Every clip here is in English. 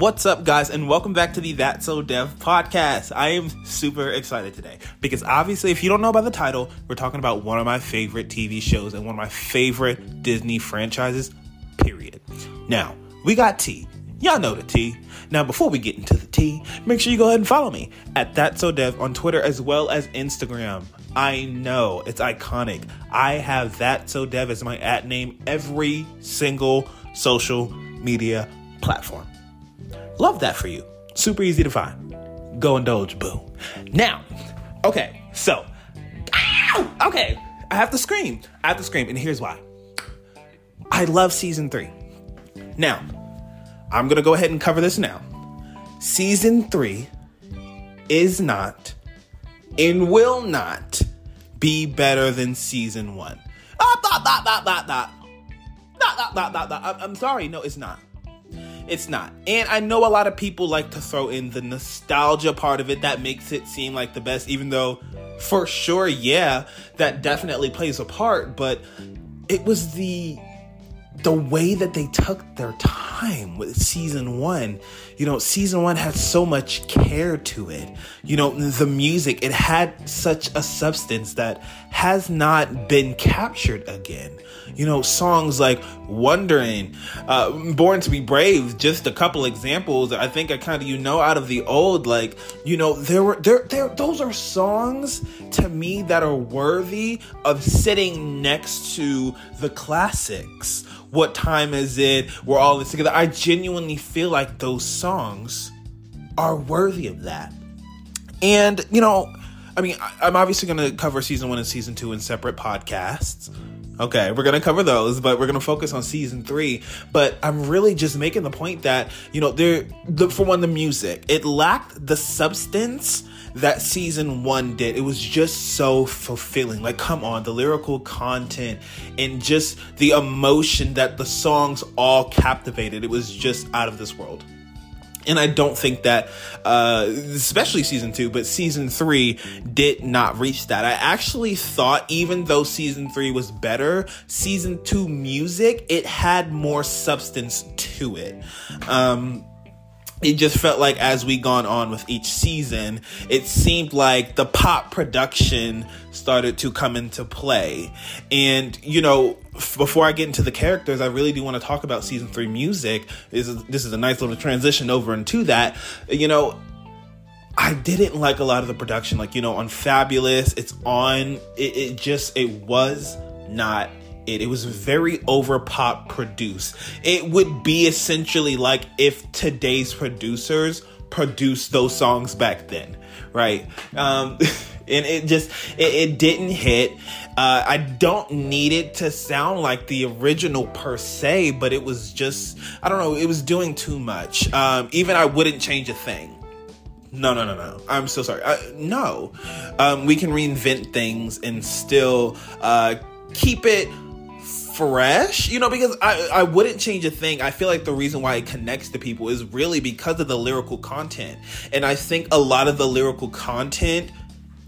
What's up, guys, and welcome back to the That So Dev podcast. I am super excited today because obviously, if you don't know by the title, we're talking about one of my favorite TV shows and one of my favorite Disney franchises, period. Now, we got T. Y'all know the T. Now, before we get into the T, make sure you go ahead and follow me at That So Dev on Twitter as well as Instagram. I know it's iconic. I have That So Dev as my at name every single social media platform. Love that for you. Super easy to find. Go indulge, boo. Now, okay, so, ow, okay, I have to scream. I have to scream, and here's why. I love season three. Now, I'm gonna go ahead and cover this now. Season three is not and will not be better than season one. I'm sorry, no, it's not. It's not. And I know a lot of people like to throw in the nostalgia part of it that makes it seem like the best, even though for sure, yeah, that definitely plays a part, but it was the the way that they took their time with season one. You know, season one had so much care to it. You know, the music, it had such a substance that has not been captured again. You know, songs like Wondering, uh, Born to be Brave, just a couple examples. I think I kind of, you know, out of the old, like, you know, there were, there, there, those are songs to me that are worthy of sitting next to the classics what time is it? We're all this together. I genuinely feel like those songs are worthy of that. And, you know, I mean, I'm obviously going to cover season one and season two in separate podcasts. Okay, we're gonna cover those, but we're gonna focus on season three. But I'm really just making the point that you know, there, the, for one, the music it lacked the substance that season one did. It was just so fulfilling. Like, come on, the lyrical content and just the emotion that the songs all captivated. It was just out of this world. And I don't think that, uh, especially season two, but season three did not reach that. I actually thought, even though season three was better, season two music, it had more substance to it. Um, it just felt like as we gone on with each season, it seemed like the pop production started to come into play. And, you know, f- before I get into the characters, I really do want to talk about season three music. This is, this is a nice little transition over into that. You know, I didn't like a lot of the production, like, you know, on Fabulous, it's on, it, it just, it was not it. It was very over pop produced. It would be essentially like if today's producers produced those songs back then, right? Um, and it just it, it didn't hit. Uh, I don't need it to sound like the original per se, but it was just I don't know. It was doing too much. Um, even I wouldn't change a thing. No, no, no, no. I'm so sorry. Uh, no, um, we can reinvent things and still uh, keep it fresh, you know, because I, I wouldn't change a thing. I feel like the reason why it connects to people is really because of the lyrical content. And I think a lot of the lyrical content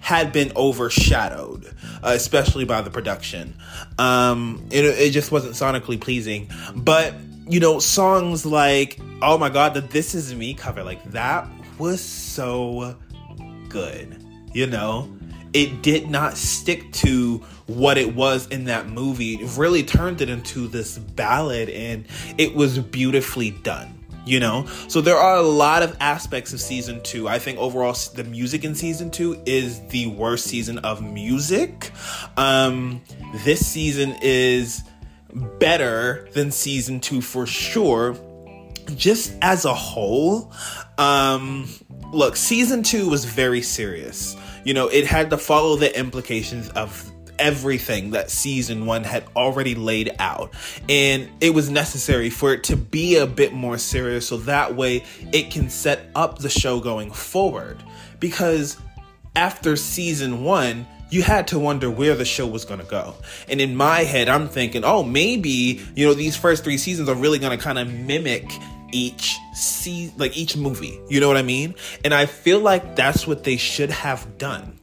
had been overshadowed, uh, especially by the production. Um, it, it just wasn't sonically pleasing. But, you know, songs like, oh my God, the This Is Me cover, like that was so good, you know? It did not stick to what it was in that movie. It really turned it into this ballad and it was beautifully done you know? So there are a lot of aspects of season two. I think overall the music in season two is the worst season of music. Um this season is better than season two for sure. Just as a whole um look season two was very serious you know it had to follow the implications of everything that season one had already laid out. And it was necessary for it to be a bit more serious so that way it can set up the show going forward. Because after season one, you had to wonder where the show was going to go. And in my head, I'm thinking, oh, maybe, you know, these first three seasons are really going to kind of mimic each see like each movie you know what i mean and i feel like that's what they should have done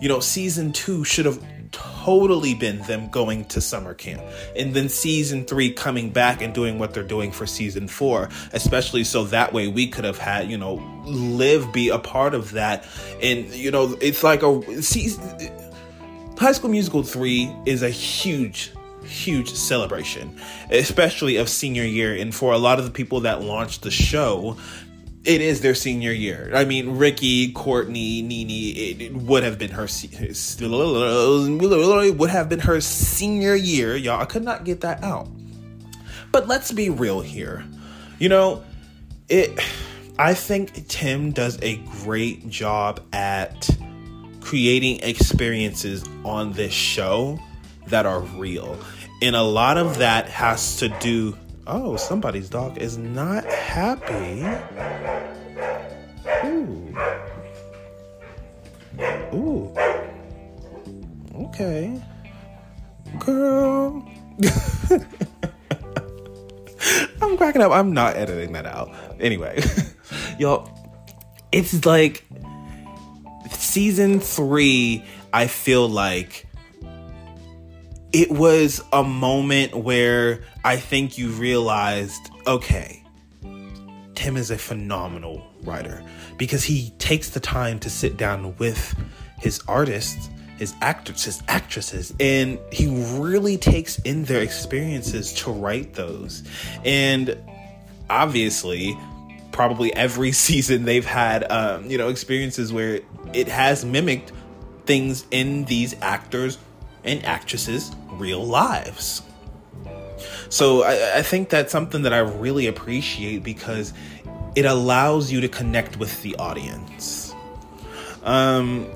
you know season two should have totally been them going to summer camp and then season three coming back and doing what they're doing for season four, especially so that way we could have had, you know, live be a part of that. And, you know, it's like a season. High School Musical 3 is a huge huge celebration, especially of senior year. And for a lot of the people that launched the show, it is their senior year. I mean, Ricky, Courtney, Nini, it, would have been her would have been her senior year, y'all. I could not get that out. But let's be real here. You know, it I think Tim does a great job at creating experiences on this show that are real. And a lot of that has to do Oh, somebody's dog is not happy. Ooh. Ooh. Okay. Girl. I'm cracking up. I'm not editing that out. Anyway, y'all, it's like season three, I feel like it was a moment where I think you realized, okay, Tim is a phenomenal writer because he takes the time to sit down with his artists, his actors, his actresses, and he really takes in their experiences to write those. And obviously, probably every season they've had, um, you know, experiences where it has mimicked things in these actors and actresses' real lives. So I, I, think that's something that I really appreciate because it allows you to connect with the audience. Um,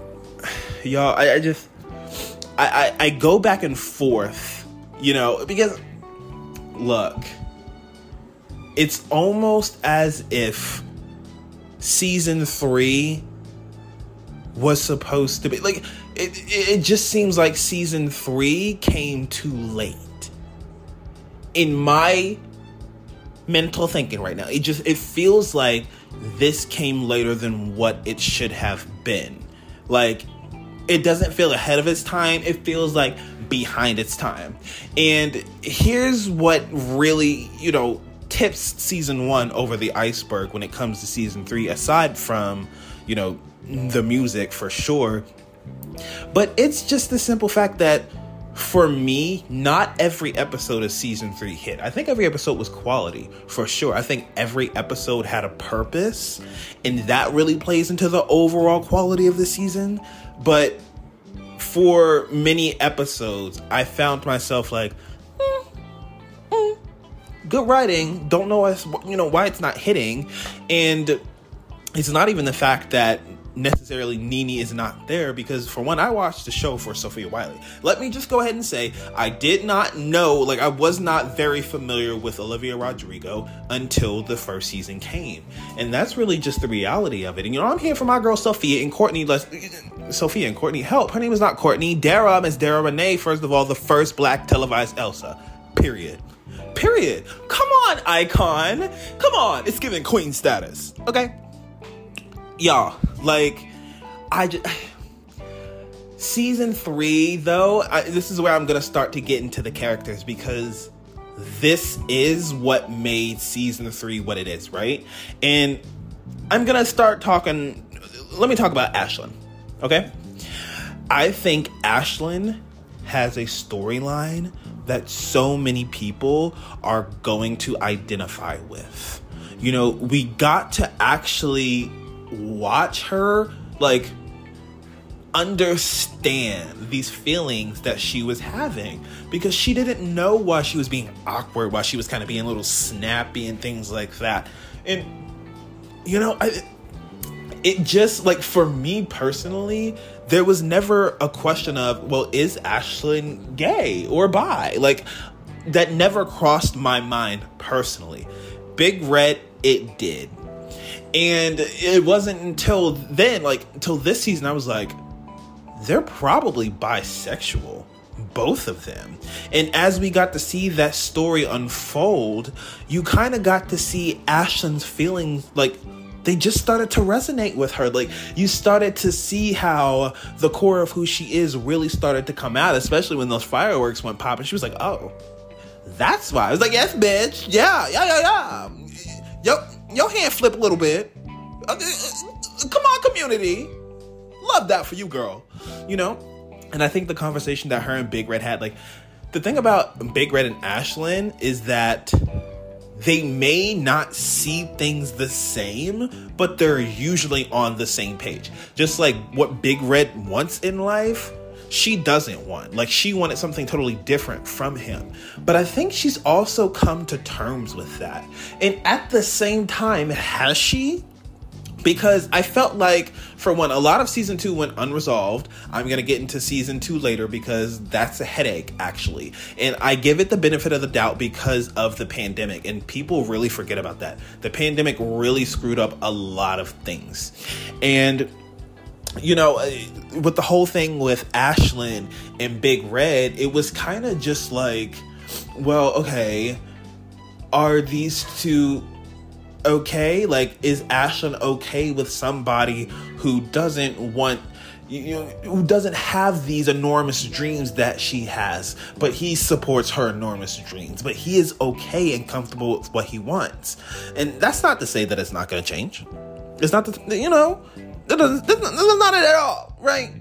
y'all, I, I just I, I I go back and forth, you know, because look, it's almost as if season three was supposed to be like it, it just seems like season three came too late. In my mental thinking right now it just it feels like this came later than what it should have been. Like it doesn't feel ahead of its time it feels like behind its time. And here's what really you know tips season one over the iceberg when it comes to season three aside from you know the music for sure but it's just the simple fact that for me, not every episode of season three hit. I think every episode was quality for sure. I think every episode had a purpose, and that really plays into the overall quality of the season. But for many episodes, I found myself like, mm, mm, good writing. Don't know as you know why it's not hitting, and it's not even the fact that necessarily Nini is not there because for one I watched the show for Sofia Wylie. Let me just go ahead and say I did not know like I was not very familiar with Olivia Rodrigo until the first season came. And that's really just the reality of it. And you know I'm here for my girl Sofia and Courtney let's Sofia and Courtney help. Her name is not Courtney. Dara is Dara Renee first of all the first black televised Elsa. Period. Period. Come on, icon. Come on. It's giving queen status. Okay? Y'all like, I just. Season three, though, I, this is where I'm gonna start to get into the characters because this is what made season three what it is, right? And I'm gonna start talking. Let me talk about Ashlyn, okay? I think Ashlyn has a storyline that so many people are going to identify with. You know, we got to actually watch her like understand these feelings that she was having because she didn't know why she was being awkward, why she was kind of being a little snappy and things like that. And you know, I it just like for me personally, there was never a question of, well, is Ashlyn gay or bi? Like that never crossed my mind personally. Big Red, it did. And it wasn't until then, like until this season, I was like, they're probably bisexual, both of them. And as we got to see that story unfold, you kind of got to see Ashlyn's feelings, like they just started to resonate with her. Like you started to see how the core of who she is really started to come out, especially when those fireworks went pop and she was like, "Oh, that's why." I was like, "Yes, bitch. Yeah, yeah, yeah, yeah. Yo, your hand flip a little bit. Uh, uh, come on, community. Love that for you, girl. You know." And I think the conversation that her and Big Red had, like, the thing about Big Red and Ashlyn is that they may not see things the same, but they're usually on the same page. Just like what Big Red wants in life, she doesn't want. Like she wanted something totally different from him. But I think she's also come to terms with that. And at the same time, has she? because I felt like, for one, a lot of season two went unresolved. I'm gonna get into season two later because that's a headache, actually. And I give it the benefit of the doubt because of the pandemic, and people really forget about that. The pandemic really screwed up a lot of things. And you know, uh, with the whole thing with Ashlyn and Big Red, it was kind of just like, well, okay, are these two okay? Like, is Ashlyn okay with somebody who doesn't want you know, who doesn't have these enormous dreams that she has, but he supports her enormous dreams. But he is okay and comfortable with what he wants, and that's not to say that it's not going to change. It's not, the, you know, this is not it at all, right?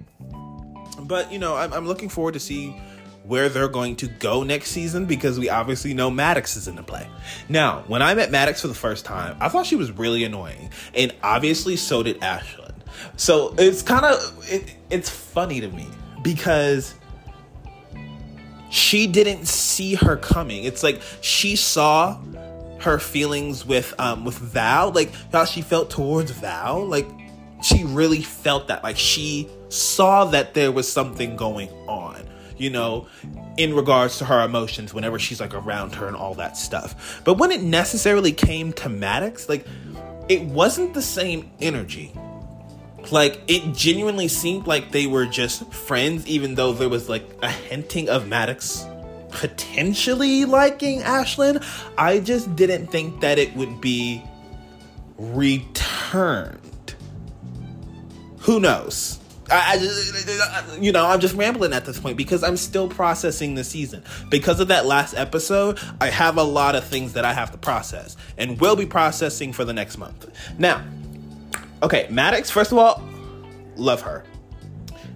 But you know, I'm, I'm looking forward to see where they're going to go next season because we obviously know Maddox is in the play. Now, when I met Maddox for the first time, I thought she was really annoying, and obviously so did Ashlyn. So it's kind of it, it's funny to me because she didn't see her coming. It's like she saw her feelings with um with Val, like how she felt towards Val, like she really felt that like she saw that there was something going on you know, in regards to her emotions whenever she's like around her and all that stuff. But when it necessarily came to Maddox, like it wasn't the same energy. Like it genuinely seemed like they were just friends, even though there was like a hinting of Maddox potentially liking Ashlyn. I just didn't think that it would be returned. Who knows? I, I, you know, I'm just rambling at this point because I'm still processing the season. Because of that last episode, I have a lot of things that I have to process and will be processing for the next month. Now, okay, Maddox, first of all, love her.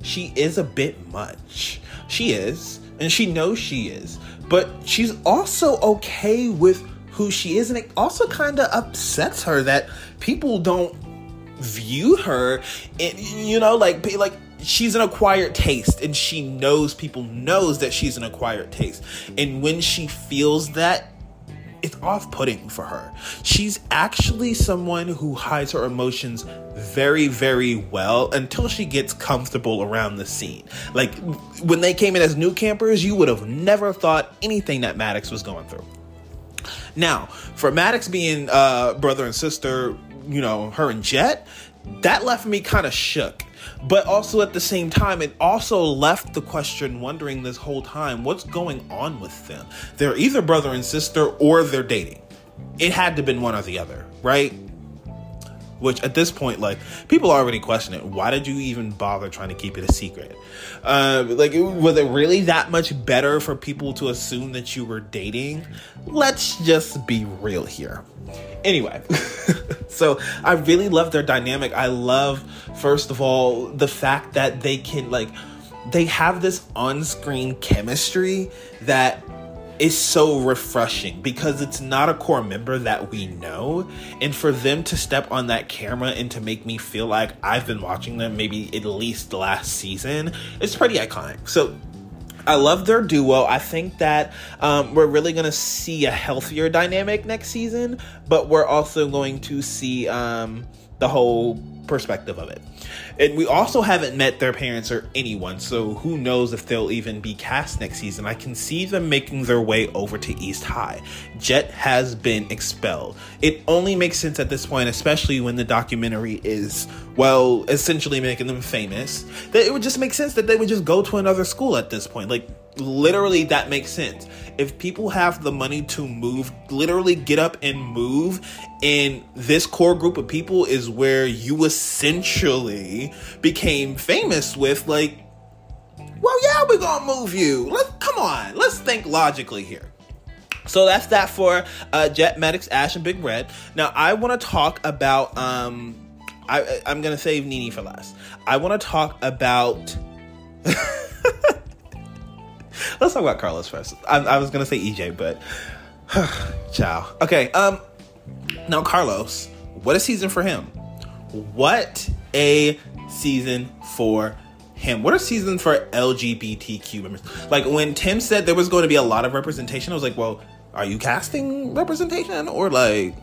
She is a bit much. She is, and she knows she is, but she's also okay with who she is, and it also kind of upsets her that people don't view her and you know like like she's an acquired taste and she knows people knows that she's an acquired taste. And when she feels that it's off-putting for her. She's actually someone who hides her emotions very very well until she gets comfortable around the scene. Like when they came in as new campers you would have never thought anything that maddox was going through. Now for maddox being uh, brother and sister you know, her and Jet, that left me kind of shook. But also at the same time, it also left the question wondering this whole time what's going on with them? They're either brother and sister or they're dating. It had to have been one or the other, right? Which at this point, like people already question it. Why did you even bother trying to keep it a secret? Uh, like, was it really that much better for people to assume that you were dating? Let's just be real here. Anyway, so I really love their dynamic. I love, first of all, the fact that they can like they have this on-screen chemistry that is so refreshing because it's not a core member that we know. And for them to step on that camera and to make me feel like I've been watching them maybe at least last season, it's pretty iconic. So I love their duo. I think that um, we're really going to see a healthier dynamic next season, but we're also going to see um, the whole perspective of it. And we also haven't met their parents or anyone, so who knows if they'll even be cast next season. I can see them making their way over to East High. Jet has been expelled. It only makes sense at this point, especially when the documentary is, well, essentially making them famous, that it would just make sense that they would just go to another school at this point. Like, literally, that makes sense. If people have the money to move, literally get up and move, and this core group of people is where you essentially became famous with, like, well, yeah, we're gonna move you. Let's come on, let's think logically here. So that's that for uh, Jet Maddox, Ash, and Big Red. Now I want to talk about. Um, I, I'm gonna save Nini for last. I want to talk about. Let's talk about Carlos first. I, I was gonna say EJ, but ciao. Okay. Um. Now Carlos, what a season for him. What a season for him. What a season for LGBTQ members. Like when Tim said there was going to be a lot of representation, I was like, well, are you casting representation or like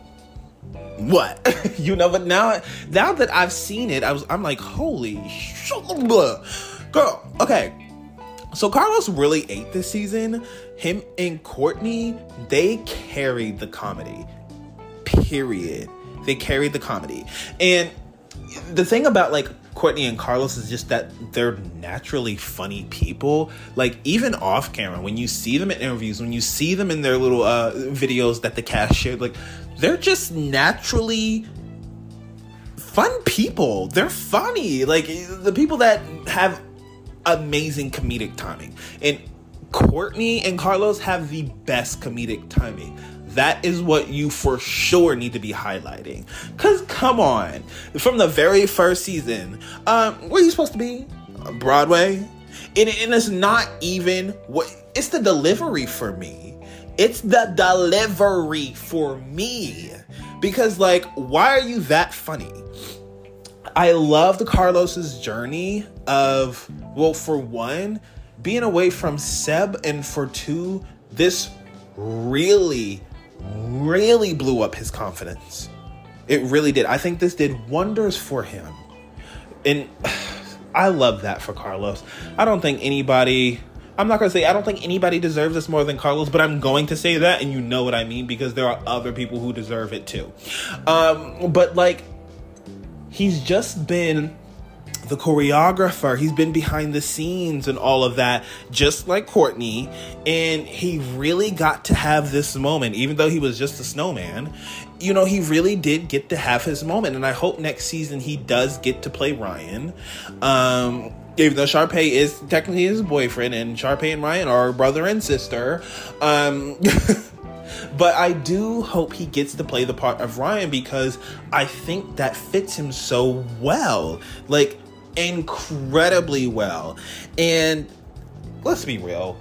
what? you know, but now now that I've seen it, I was I'm like, holy shit, girl. Okay, so Carlos really ate this season. Him and Courtney, they carried the comedy. Period. They carried the comedy. And the thing about like Courtney and Carlos is just that they're naturally funny people. Like even off camera, when you see them in interviews, when you see them in their little uh, videos that the cast shared, like they're just naturally fun people. They're funny. Like the people that have amazing comedic timing. And Courtney and Carlos have the best comedic timing. That is what you for sure need to be highlighting. Cause come on, from the very first season, um, where you supposed to be? Broadway, and, and it's not even what it's the delivery for me. It's the delivery for me because like, why are you that funny? I love the Carlos's journey of well, for one, being away from Seb, and for two, this really, really blew up his confidence. It really did. I think this did wonders for him. And I love that for Carlos. I don't think anybody I'm not gonna say I don't think anybody deserves this more than Carlos, but I'm going to say that, and you know what I mean because there are other people who deserve it too. Um, but like, he's just been the choreographer. He's been behind the scenes and all of that, just like Courtney. And he really got to have this moment, even though he was just a snowman. You know, he really did get to have his moment. And I hope next season he does get to play Ryan. Um, even though Sharpay is technically his boyfriend, and Sharpay and Ryan are brother and sister. Um, but I do hope he gets to play the part of Ryan because I think that fits him so well. Like, incredibly well. And let's be real,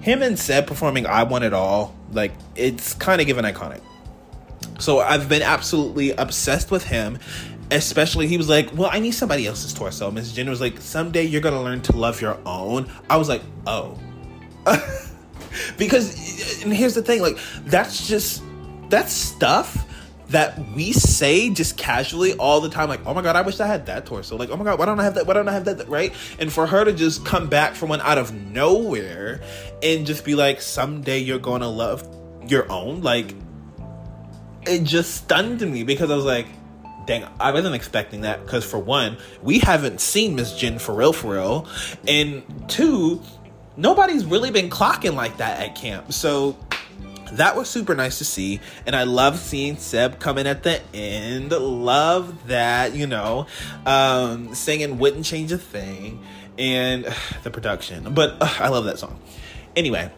him and Seb performing I Want It All, like, it's kind of given iconic. So I've been absolutely obsessed with him. Especially, he was like, Well, I need somebody else's torso. Miss Jen was like, Someday you're gonna learn to love your own. I was like, Oh. because, and here's the thing like, that's just, that's stuff that we say just casually all the time, like, oh my god, I wish I had that torso. Like, oh my god, why don't I have that? Why don't I have that? Right? And for her to just come back from one out of nowhere and just be like, someday you're gonna love your own, like, it just stunned me because I was like, dang, I wasn't expecting that. Because for one, we haven't seen Miss Jen for real, for real. And two, nobody's really been clocking like that at camp. So that was super nice to see and i love seeing seb coming at the end. Love that you know. Um singing wouldn't change a thing and uh, the production. But uh, i love that song. Anyway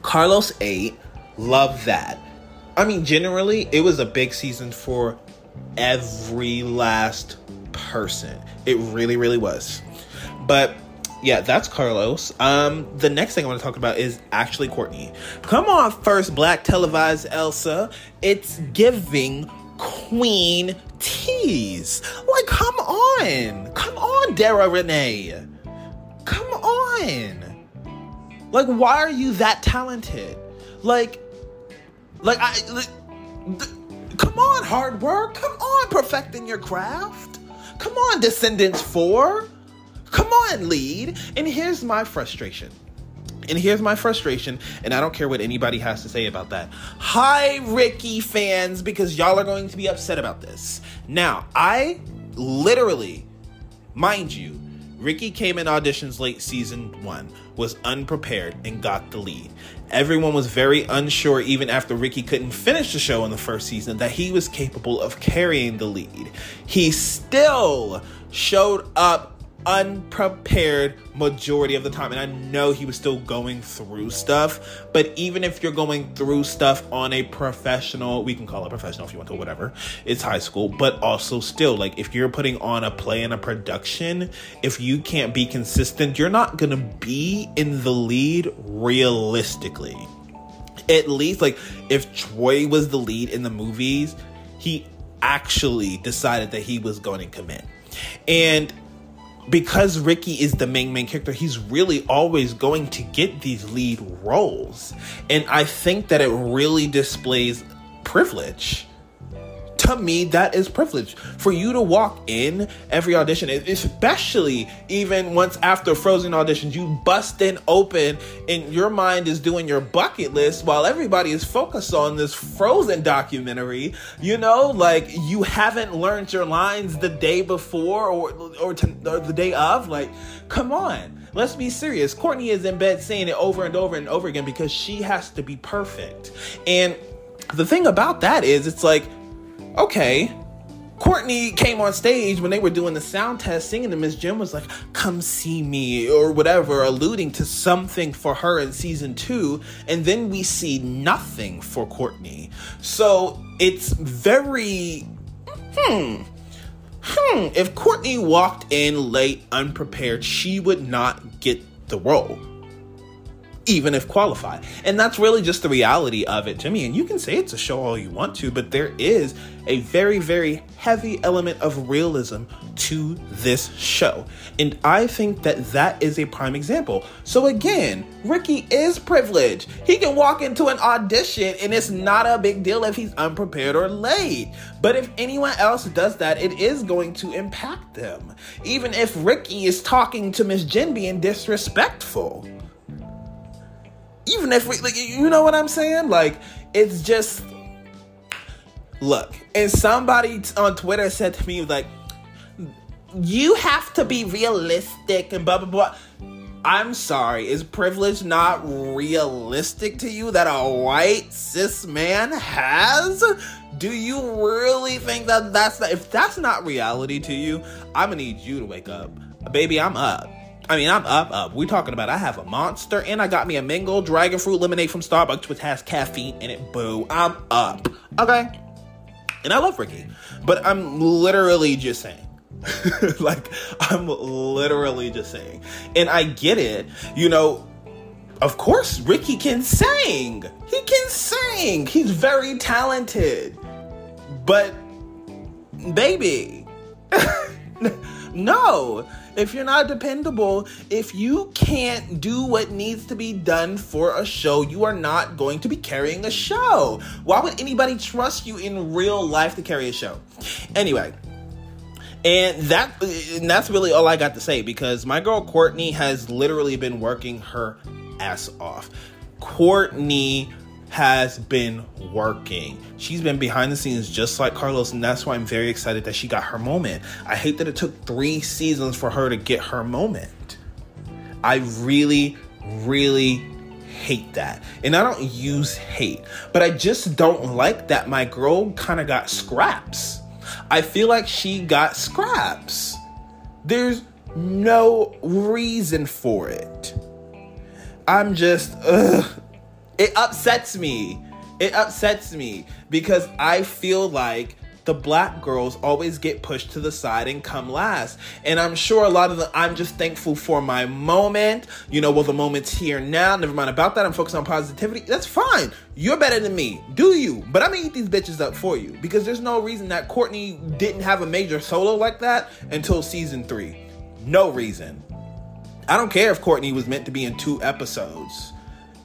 carlos 8 love that. I mean generally it was a big season for every last person. It really really was. But yeah, that's Carlos. Um, the next thing I want to talk about is actually Courtney. Come on, first black televised Elsa. It's giving Queen tease. Like, come on. Come on, Dara Renee. Come on. Like, why are you that talented? Like, like I like, come on, hard work. Come on, perfecting your craft. Come on, Descendants 4. Come on, lead. And here's my frustration. And here's my frustration, and I don't care what anybody has to say about that. Hi, Ricky fans, because y'all are going to be upset about this. Now, I literally, mind you, Ricky came in auditions late season one, was unprepared, and got the lead. Everyone was very unsure, even after Ricky couldn't finish the show in the first season, that he was capable of carrying the lead. He still showed up unprepared majority of the time and i know he was still going through stuff but even if you're going through stuff on a professional we can call it professional if you want to whatever it's high school but also still like if you're putting on a play and a production if you can't be consistent you're not gonna be in the lead realistically. At least like if troy was the lead in the movies he actually decided that he was going to commit. And because Ricky is the main main character, he's really always going to get these lead roles. And I think that it really displays privilege to me that is privilege. For you to walk in every audition especially even once after frozen auditions you bust in open and your mind is doing your bucket list while everybody is focused on this frozen documentary. You know like you haven't learned your lines the day before or or, to, or the day of like come on. Let's be serious. Courtney is in bed saying it over and over and over again because she has to be perfect. And the thing about that is it's like okay. Courtney came on stage when they were doing the sound test singing, and Miss Jen was like, Come see me, or whatever, alluding to something for her in season two. And then we see nothing for Courtney. So it's very, hmm, hmm. If Courtney walked in late, unprepared, she would not get the role even if qualified. And that's really just the reality of it to me. And you can say it's a show all you want to, but there is a very, very heavy element of realism to this show. And I think that that is a prime example. So again, Ricky is privileged. He can walk into an audition and it's not a big deal if he's unprepared or late. But if anyone else does that, it is going to impact them. Even if Ricky is talking to Miss Jen being disrespectful even if we, like, you know what I'm saying? Like, it's just, look. And somebody on Twitter said to me, like, you have to be realistic and blah, blah, blah. I'm sorry, is privilege not realistic to you that a white cis man has? Do you really think that that's not, if that's not reality to you, I'm gonna need you to wake up. Baby, I'm up. I mean, I'm up, up. We're talking about I have a monster and I got me a mango dragon fruit lemonade from Starbucks which has caffeine in it. Boo. I'm up. Okay. And I love Ricky. But I'm literally just saying. like, I'm literally just saying. And I get it. You know, of course, Ricky can sing. He can sing. He's very talented. But, baby, no if you're not dependable, if you can't do what needs to be done for a show, you are not going to be carrying a show. Why would anybody trust you in real life to carry a show? Anyway, and that and that's really all I got to say because my girl Courtney has literally been working her ass off. Courtney has been working. She's been behind the scenes just like Carlos, and that's why I'm very excited that she got her moment. I hate that it took three seasons for her to get her moment. I really, really hate that. And I don't use hate, but I just don't like that my girl kind of got scraps. I feel like she got scraps. There's no reason for it. I'm just, ugh, it upsets me. It upsets me because I feel like the black girls always get pushed to the side and come last. And I'm sure a lot of the I'm just thankful for my moment. You know, well, the moment's here now. Never mind about that. I'm focused on positivity. That's fine. You're better than me. Do you? But I'm gonna eat these bitches up for you. Because there's no reason that Courtney didn't have a major solo like that until season three. No reason. I don't care if Courtney was meant to be in two episodes.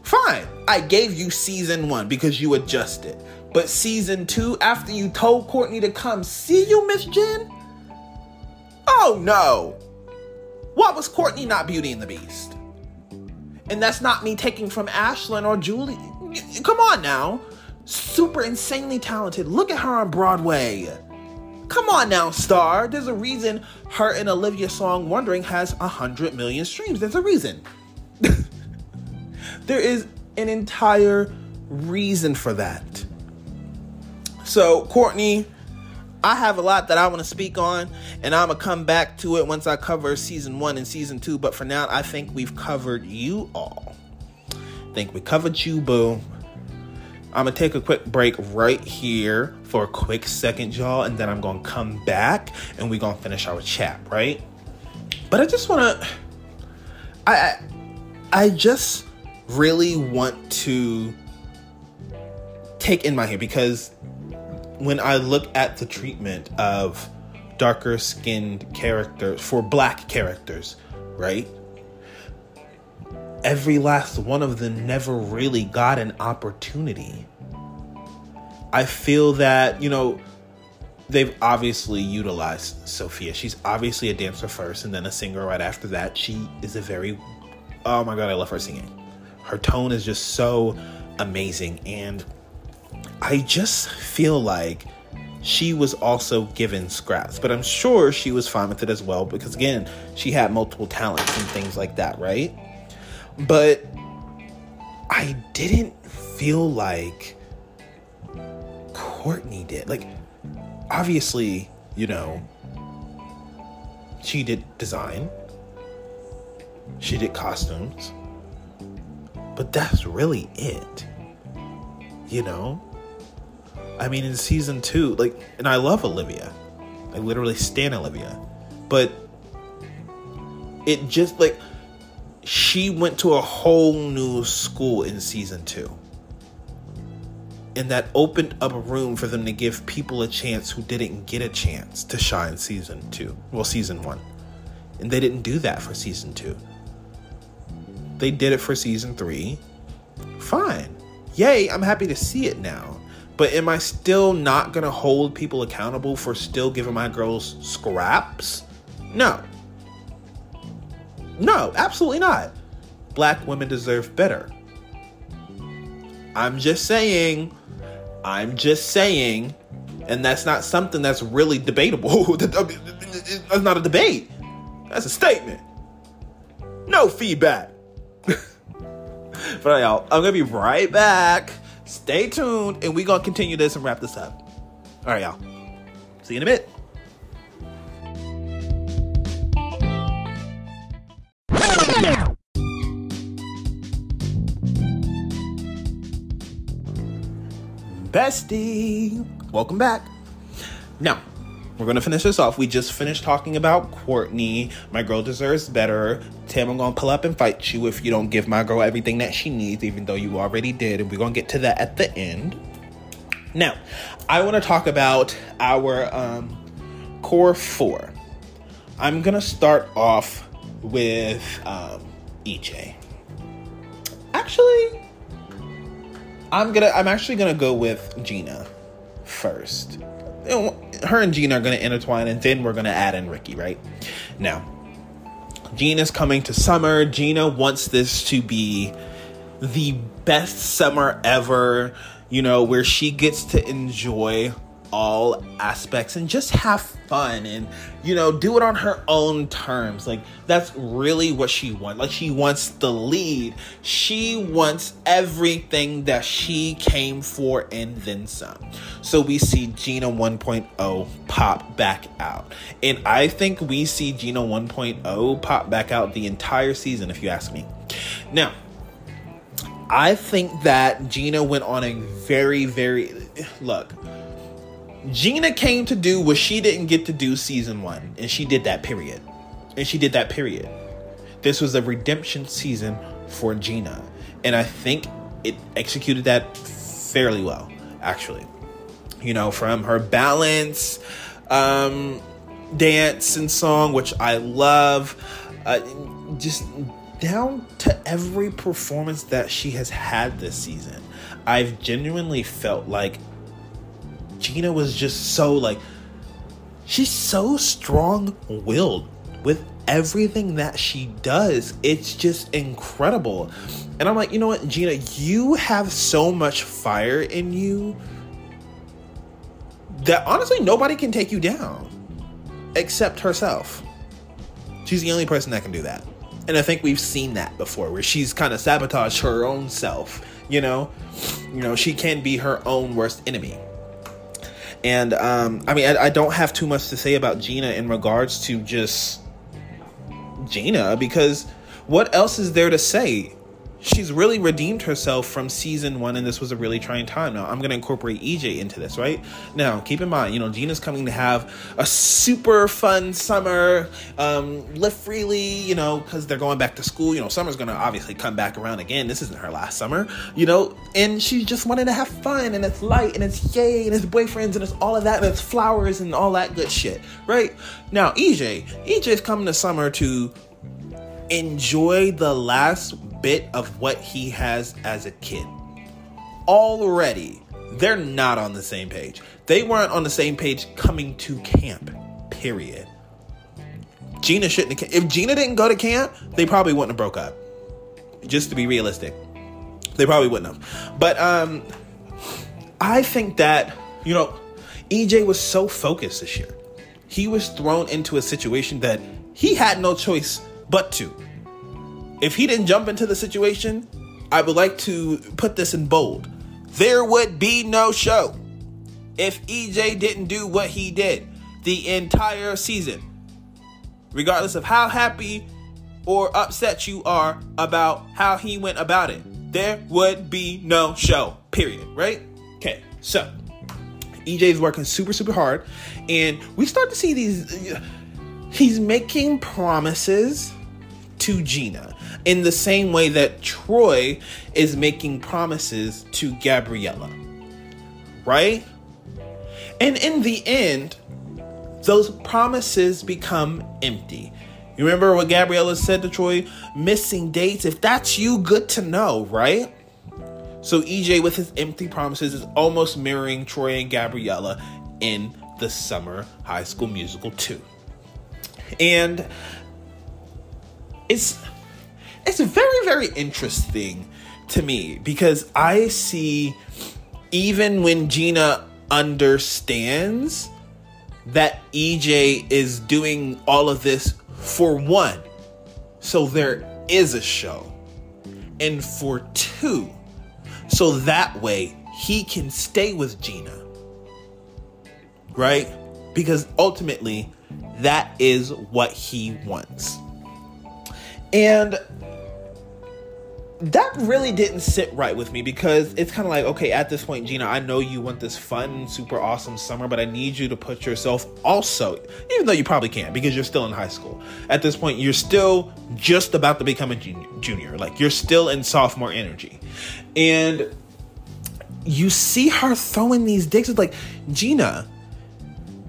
Fine, I gave you season one because you adjusted. But season two, after you told Courtney to come see you, Miss Jen? Oh no! What was Courtney not Beauty and the Beast? And that's not me taking from Ashlyn or Julie. Come on now. Super insanely talented. Look at her on Broadway. Come on now, Star. There's a reason her and Olivia song Wondering has 100 million streams. There's a reason. There is an entire reason for that. So, Courtney, I have a lot that I want to speak on, and I'm going to come back to it once I cover season one and season two. But for now, I think we've covered you all. I think we covered you, boo. I'm gonna take a quick break right here for a quick second, y'all, and then I'm gonna come back and we're gonna finish our chat, right? But I just wanna, I, I, I just really want to take in my hair because when I look at the treatment of darker skinned characters for black characters, right? every last one of them never really got an opportunity. I feel that, you know, they've obviously utilized Sofia. She's obviously a dancer first and then a singer right after that. She is a very, oh my God, I love her singing. Her tone is just so amazing. And I just feel like she was also given scraps, but I'm sure she was fine with it as well because, again, she had multiple talents and things like that, right? But I didn't feel like Courtney did. Like, obviously, you know, she did design, she did costumes, but that's really it. You know? I mean, in season two, like, and I love Olivia. I literally stand Olivia. But it just, like, she went to a whole new school in season two. And that opened up a room for them to give people a chance who didn't get a chance to shine season two. Well, season one. And they didn't do that for season two. They did it for season three. Fine. Yay, I'm happy to see it now. But am I still not gonna hold people accountable for still giving my girls scraps? No. No, absolutely not. Black women deserve better. I'm just saying, I'm just saying, and that's not something that's really debatable. that's not a debate. That's a statement. No feedback. But y'all, I'm gonna be right back. Stay tuned, and we're gonna continue this and wrap this up. All right, y'all. See you in a bit. Bestie, welcome back. Now, we're gonna finish this off. We just finished talking about Courtney. My girl deserves better. Tim, I'm gonna pull up and fight you if you don't give my girl everything that she needs, even though you already did. And we're gonna get to that at the end. Now, I wanna talk about our um, core four. I'm gonna start off with um, EJ. Actually, I'm gonna. I'm actually gonna go with Gina first. Her and Gina are gonna intertwine, and then we're gonna add in Ricky. Right now, Gina's coming to summer. Gina wants this to be the best summer ever. You know, where she gets to enjoy all aspects and just have fun and you know do it on her own terms. Like that's really what she wants. Like she wants the lead. She wants everything that she came for and then some. So we see gina 1.0 pop back out. And i think we see gina 1.0 pop back out the entire season if you ask me. Now i think that gina went on a very very look Gina came to do what she didn't get to do season one, and she did that period. And she did that period. This was a redemption season for Gina, and I think it executed that fairly well, actually. You know, from her balance, um, dance, and song, which I love, uh, just down to every performance that she has had this season. I've genuinely felt like Gina was just so like she's so strong-willed with everything that she does. It's just incredible. And I'm like, you know what, Gina, you have so much fire in you that honestly nobody can take you down except herself. She's the only person that can do that. And I think we've seen that before where she's kind of sabotaged her own self, you know? You know, she can be her own worst enemy. And um, I mean, I, I don't have too much to say about Gina in regards to just Gina because what else is there to say? She's really redeemed herself from season one, and this was a really trying time. Now, I'm going to incorporate EJ into this, right? Now, keep in mind, you know, Gina's coming to have a super fun summer, um, live freely, you know, because they're going back to school. You know, summer's going to obviously come back around again. This isn't her last summer, you know, and she just wanted to have fun, and it's light, and it's yay, and it's boyfriends, and it's all of that, and it's flowers, and all that good shit, right? Now, EJ, EJ's coming to summer to enjoy the last bit of what he has as a kid. Already, they're not on the same page. They weren't on the same page coming to camp, period. Gina shouldn't have, if Gina didn't go to camp, they probably wouldn't have broke up. Just to be realistic. They probably wouldn't have. But um I think that, you know, EJ was so focused this year. He was thrown into a situation that he had no choice but to if he didn't jump into the situation, I would like to put this in bold. There would be no show if EJ didn't do what he did the entire season. Regardless of how happy or upset you are about how he went about it, there would be no show. Period. Right? Okay, so EJ is working super, super hard, and we start to see these. He's making promises to Gina in the same way that Troy is making promises to Gabriella. Right? And in the end, those promises become empty. You remember what Gabriella said to Troy? Missing dates. If that's you, good to know, right? So EJ, with his empty promises, is almost mirroring Troy and Gabriella in the Summer High School Musical 2. And it's it's very very interesting to me because I see even when Gina understands that EJ is doing all of this for one, so there is a show, and for two, so that way he can stay with Gina. Right? Because ultimately, that is what he wants. And that really didn't sit right with me because it's kind of like, okay, at this point, Gina, I know you want this fun, super awesome summer, but I need you to put yourself also, even though you probably can't because you're still in high school. At this point, you're still just about to become a junior, like you're still in sophomore energy. And you see her throwing these digs. It's like, Gina,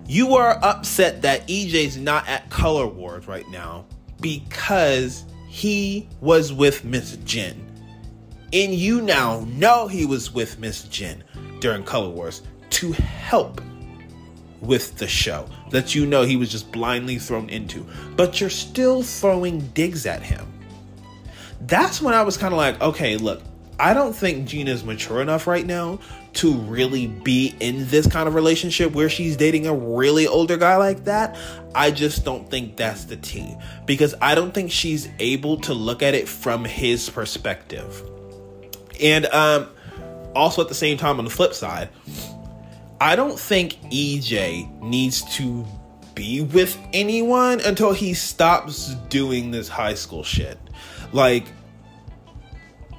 you are upset that EJ's not at Color Wars right now because he was with Miss Jen. And you now know he was with Miss Jen during Color Wars to help with the show that you know he was just blindly thrown into. But you're still throwing digs at him. That's when I was kind of like, okay, look, I don't think Gina's mature enough right now to really be in this kind of relationship where she's dating a really older guy like that. I just don't think that's the T because I don't think she's able to look at it from his perspective. And um also at the same time on the flip side, I don't think EJ needs to be with anyone until he stops doing this high school shit. Like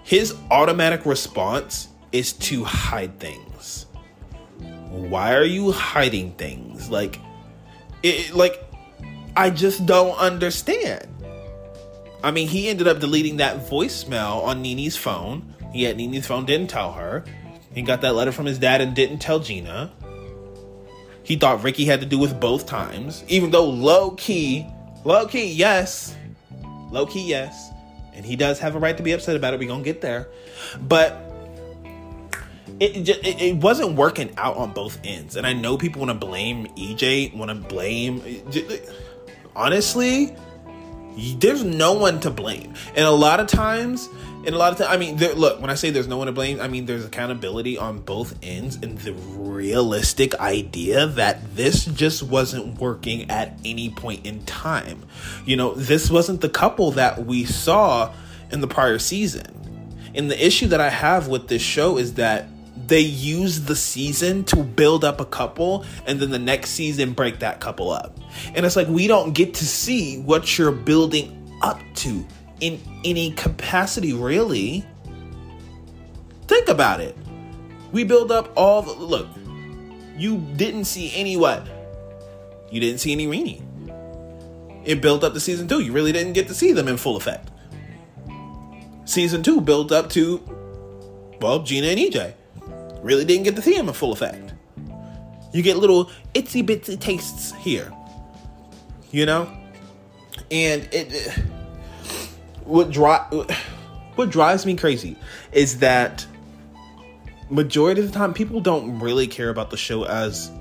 his automatic response is to hide things. Why are you hiding things? Like it like I just don't understand. I mean, he ended up deleting that voicemail on Nini's phone. Yet Nini's phone, didn't tell her. He got that letter from his dad and didn't tell Gina. He thought Ricky had to do with both times, even though low key, low key, yes, low key, yes, and he does have a right to be upset about it. We're gonna get there, but it, it, it wasn't working out on both ends. And I know people want to blame EJ, want to blame. Honestly, there's no one to blame. And a lot of times, and a lot of times, I mean, there, look, when I say there's no one to blame, I mean there's accountability on both ends and the realistic idea that this just wasn't working at any point in time. You know, this wasn't the couple that we saw in the prior season. And the issue that I have with this show is that they use the season to build up a couple and then the next season break that couple up. And it's like we don't get to see what you're building up to in any capacity, really. Think about it. We build up all the look. You didn't see any what? You didn't see any Rini. It built up to season two. You really didn't get to see them in full effect. Season two built up to, well, Gina and EJ. Really didn't get to see him in full effect. You get little itsy bitsy tastes here. You know? And it what dri- what drives me crazy is that majority of the time people don't really care about the show as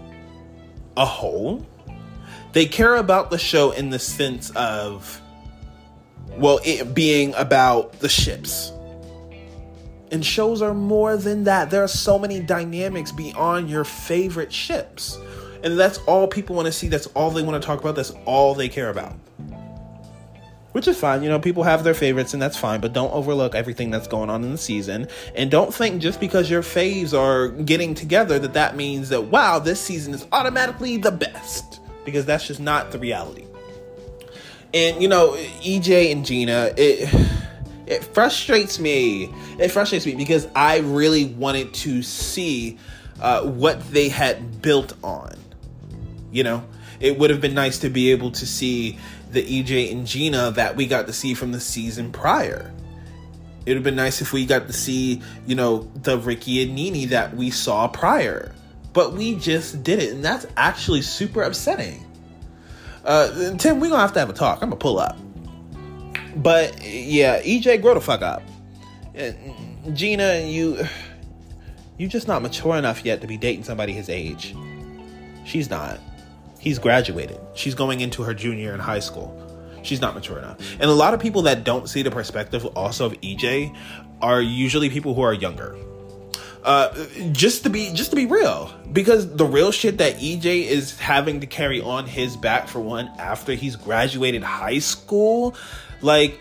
a whole. They care about the show in the sense of well, it being about the ships and shows are more than that. There are so many dynamics beyond your favorite ships. And that's all people want to see. That's all they want to talk about. That's all they care about. Which is fine. You know, people have their favorites and that's fine, but don't overlook everything that's going on in the season. And don't think just because your faves are getting together that that means that, wow, this season is automatically the best. Because that's just not the reality. And, you know, EJ and Gina, it it frustrates me. It frustrates me because I really wanted to see uh, what they had built on. You know, it would have been nice to be able to see the EJ and Gina that we got to see from the season prior. It would have been nice if we got to see, you know, the Ricky and Nini that we saw prior. But we just did it, and that's actually super upsetting. Uh, Tim, we're gonna have to have a talk. I'm gonna pull up. But yeah, EJ, grow the fuck up. Gina, you you're just not mature enough yet to be dating somebody his age. She's not. He's graduated. She's going into her junior in high school. She's not mature enough. And a lot of people that don't see the perspective also of EJ are usually people who are younger. Uh, just to be just to be real, because the real shit that EJ is having to carry on his back for one after he's graduated high school, like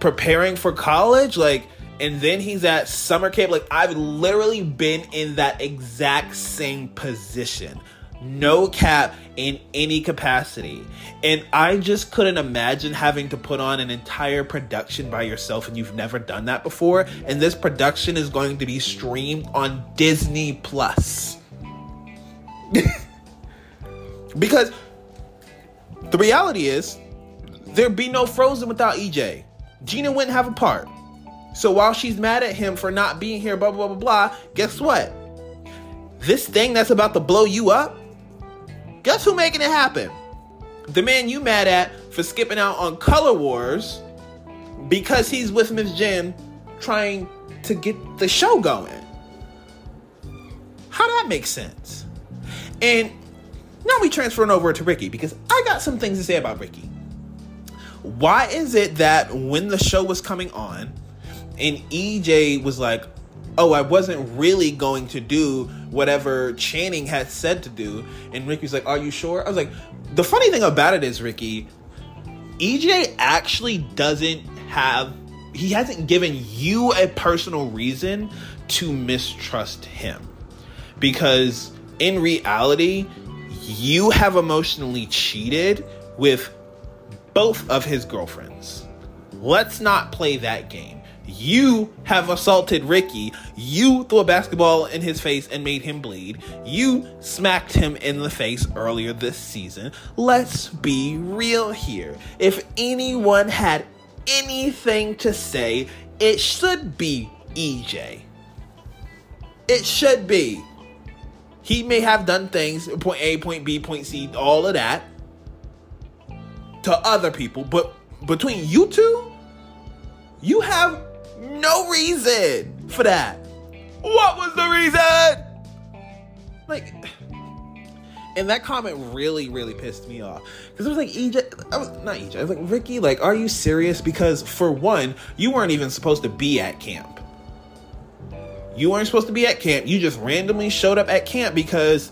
preparing for college, like and then he's at summer camp. Like I've literally been in that exact same position. No cap in any capacity. And I just couldn't imagine having to put on an entire production by yourself and you've never done that before. And this production is going to be streamed on Disney Plus. because the reality is There'd be no Frozen without EJ. Gina wouldn't have a part. So while she's mad at him for not being here, blah, blah, blah, blah, guess what? This thing that's about to blow you up, guess who making it happen? The man you mad at for skipping out on Color Wars because he's with Miss Jen trying to get the show going. How that makes sense? And now we transferring over to Ricky because I got some things to say about Ricky. Why is it that when the show was coming on and EJ was like, oh, I wasn't really going to do whatever Channing had said to do. And Ricky's like, are you sure? I was like, the funny thing about it is, Ricky, EJ actually doesn't have, he hasn't given you a personal reason to mistrust him. Because in reality, you have emotionally cheated with both of his girlfriends. Let's not play that game. You have assaulted Ricky. You threw a basketball in his face and made him bleed. You smacked him in the face earlier this season. Let's be real here. If anyone had anything to say, it should be EJ. It should be. He may have done things, point A, point B, point C, all of that to other people, but between you two, you have no reason for that. What was the reason? Like, And that comment really, really pissed me off. Because it was like, EJ, I was, not EJ, I was like, Ricky, like, are you serious? Because for one, you weren't even supposed to be at camp. You weren't supposed to be at camp. You just randomly showed up at camp because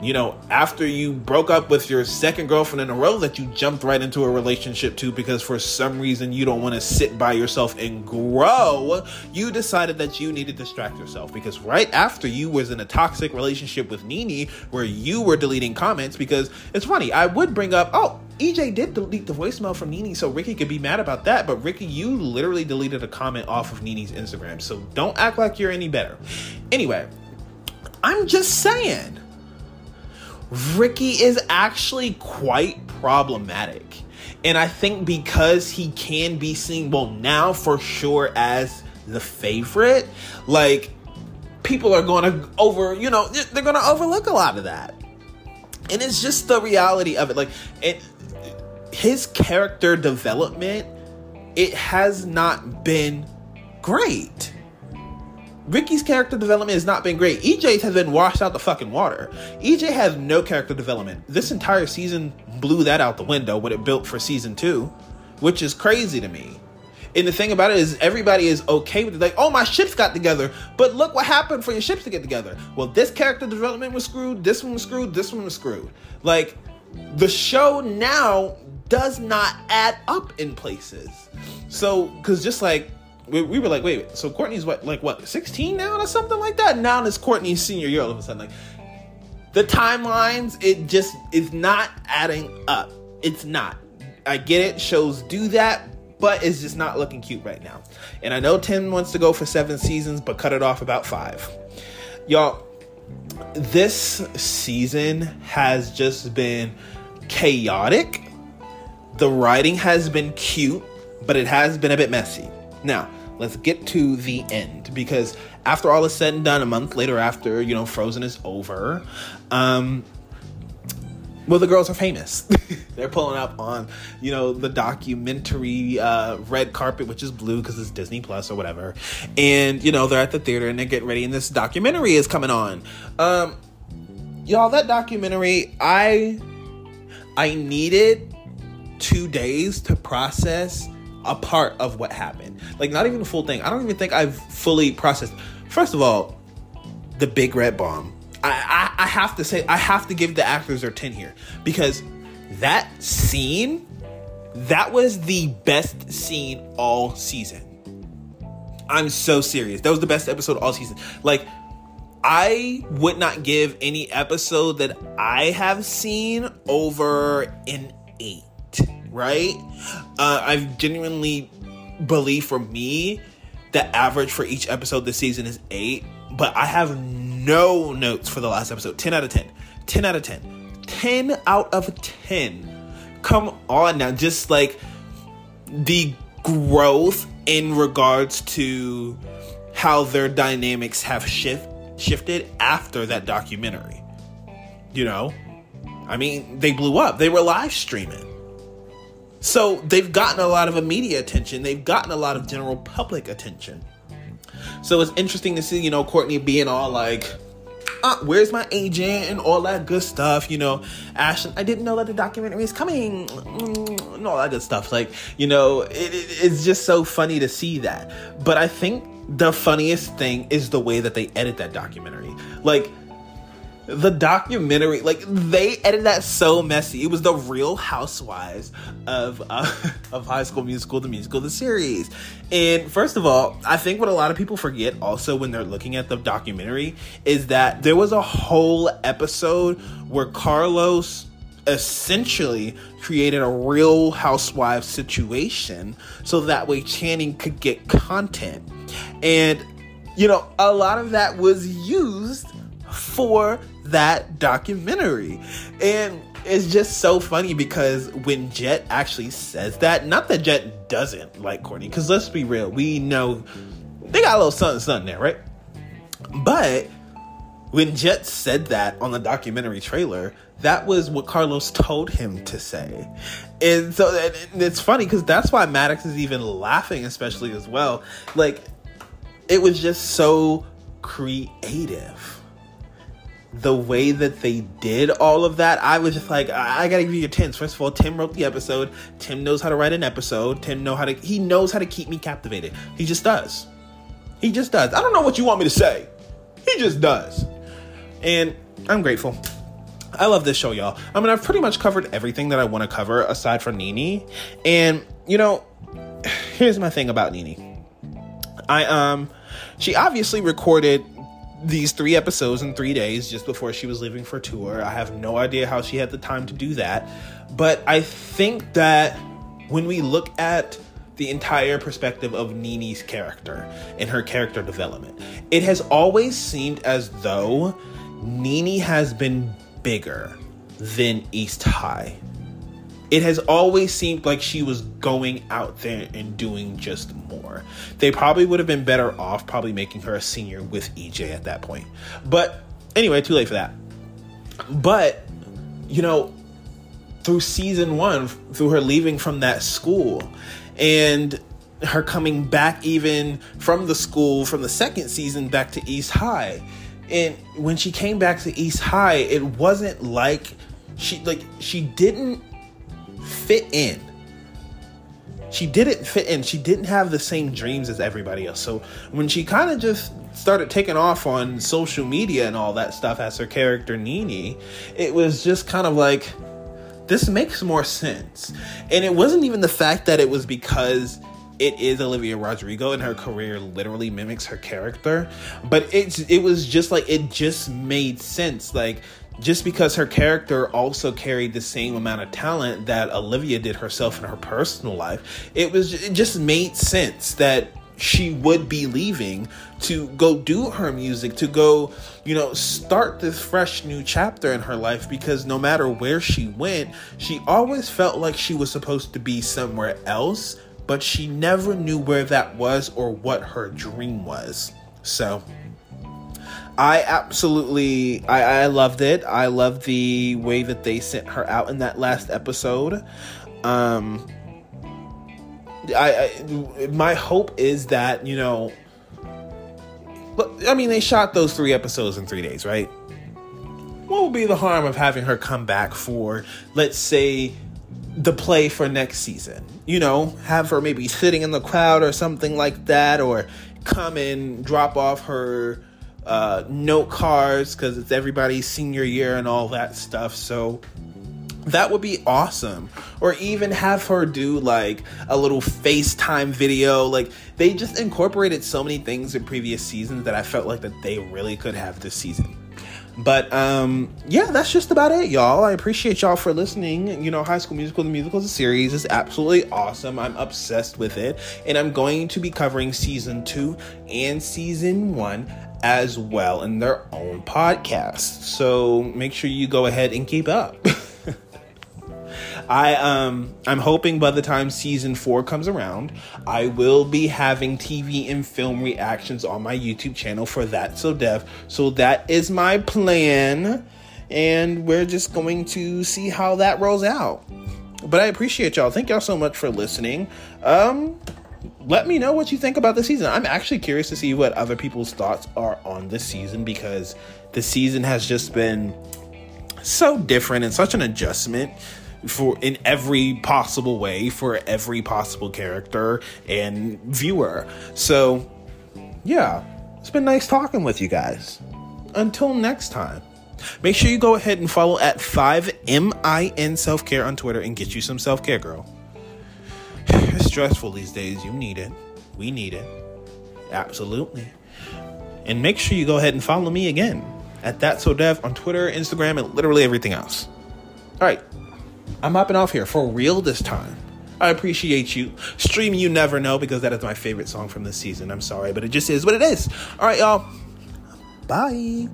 you know, after you broke up with your second girlfriend in a row that you jumped right into a relationship to because for some reason you don't want to sit by yourself and grow, you decided that you needed to distract yourself because right after you was in a toxic relationship with Nini where you were deleting comments because it's funny, I would bring up, oh, EJ did delete the voicemail from Nini, so Ricky could be mad about that. But Ricky, you literally deleted a comment off of Nini's Instagram, so don't act like you're any better. Anyway, I'm just saying Ricky is actually quite problematic. And I think because he can be seen, well, now for sure as the favorite, like people are going to over, you know, they're going to overlook a lot of that. And it's just the reality of it. Like, it, his character development, it has not been great. Ricky's character development has not been great. EJ's has been washed out the fucking water. EJ has no character development. This entire season blew that out the window what it built for season two, which is crazy to me. And the thing about it is, everybody is okay with it. Like, oh, my ships got together, but look what happened for your ships to get together. Well, this character development was screwed. This one was screwed. This one was screwed. Like, the show now does not add up in places. So, because just like we, we were like, wait, so Courtney's what, like what, 16 now or something like that? Now it's Courtney's senior year all of a sudden. Like the timelines, it just is not adding up. It's not. I get it, shows do that, but it's just not looking cute right now. And I know Tim wants to go for seven seasons, but cut it off about five. Y'all, this season has just been chaotic. The writing has been cute, but it has been a bit messy. Now, let's get to the end because after all is said and done, a month later, after you know Frozen is over, um, well, the girls are famous. They're pulling up on, you know, the documentary uh, red carpet, which is blue because it's Disney Plus or whatever. And you know, they're at the theater and they're getting ready, and this documentary is coming on. Um, y'all, that documentary, I, I needed two days to process a part of what happened. Like not even the full thing. I don't even think I've fully processed. First of all, the big red bomb. I, I, I have to say I have to give the actors their 10 here because that scene that was the best scene all season. I'm so serious. That was the best episode all season. Like I would not give any episode that I have seen over an 8 right? Uh, I genuinely believe for me, the average for each episode this season is eight, but I have no notes for the last episode. 10 out of 10. 10 out of 10. 10 out of 10. Come on now, just like the growth in regards to how their dynamics have shift shifted after that documentary. You know? I mean, they blew up. They were live streaming. So they've gotten a lot of media attention. They've gotten a lot of general public attention. So it's interesting to see, you know, Courtney being all like, uh, where's my agent and all that good stuff, you know. Ashton, I didn't know that the documentary is coming, mm, and all that good stuff. Like, you know, it, it, it's just so funny to see that. But I think the funniest thing is the way that they edit that documentary. Like, the documentary like they edited that so messy. It was the real housewives of uh, of high school musical the musical the series. And first of all i think what a lot of people forget also when they're looking at the documentary is that there was a whole episode where carlos essentially created a real housewife situation so that way channing could get content. And you know a lot of that was used for that documentary. And it's just so funny because when Jet actually says that, not that Jet doesn't like Courtney, because let's be real, we know they got a little something, something there, right? But when Jet said that on the documentary trailer, that was what Carlos told him to say. And so and it's funny because that's why Maddox is even laughing, especially as well. Like, it was just so creative the way that they did all of that, I was just like, I, I gotta give you your tens. First of all, Tim wrote the episode. Tim knows how to write an episode. Tim know how to he knows how to keep me captivated. He just does. He just does. I don't know what you want me to say. He just does. And I'm grateful. I love this show, y'all. I mean, I've pretty much covered everything that I want to cover aside from Nini. And, you know, here's my thing about Nini. I um she obviously recorded these three episodes in three days just before she was leaving for tour. I have no idea how she had the time to do that. But I think that when we look at the entire perspective of Nini's character and her character development, it has always seemed as though Nini has been bigger than East High it has always seemed like she was going out there and doing just more. They probably would have been better off probably making her a senior with EJ at that point. But anyway, too late for that. But, you know, through season one, through her leaving from that school and her coming back even from the school from the second season back to East High. And when she came back to East High, it wasn't like she like she didn't fit in. She didn't fit in. She didn't have the same dreams as everybody else. So when she kind of just started taking off on social media and all that stuff as her character Nini, it was just kind of like this makes more sense. And it wasn't even the fact that it was because it is Olivia Rodrigo and her career literally mimics her character, but it's it was just like it just made sense. Like just because her character also carried the same amount of talent that Olivia did herself in her personal life, it was it just made sense that she would be leaving to go do her music, to go, you know, start this fresh new chapter in her life because no matter where she went, she always felt like she was supposed to be somewhere else, but she never knew where that was or what her dream was. So, I absolutely I, I loved it. I loved the way that they sent her out in that last episode. Um I, I my hope is that, you know But I mean they shot those 3 episodes in 3 days, right? What would be the harm of having her come back for let's say the play for next season? You know, have her maybe sitting in the crowd or something like that or come and drop off her uh, note cards because it's everybody's senior year and all that stuff. So that would be awesome. Or even have her do like a little FaceTime video. Like they just incorporated so many things in previous seasons that I felt like that they really could have this season. But um yeah, that's just about it, y'all. I appreciate y'all for listening. You know, High School Musical the Musical the series is absolutely awesome. I'm obsessed with it, and I'm going to be covering season 2 and season 1 as well in their own podcast. So make sure you go ahead and keep up. I um I'm hoping by the time season 4 comes around, I will be having TV and film reactions on my YouTube channel for that so dev. So that is my plan and we're just going to see how that rolls out. But I appreciate y'all. Thank y'all so much for listening. Um let me know what you think about the season. I'm actually curious to see what other people's thoughts are on this season because the season has just been so different and such an adjustment for in every possible way for every possible character and viewer. So, yeah, it's been nice talking with you guys. Until next time. Make sure you go ahead and follow at 5MIN Self Care on Twitter and get you some self care, girl. It's stressful these days. You need it. We need it. Absolutely. And make sure you go ahead and follow me again at That So Dev on Twitter, Instagram, and literally everything else. All right. I'm hopping off here for real this time. I appreciate you. Stream You Never Know because that is my favorite song from this season. I'm sorry, but it just is what it is. All right, y'all. Bye.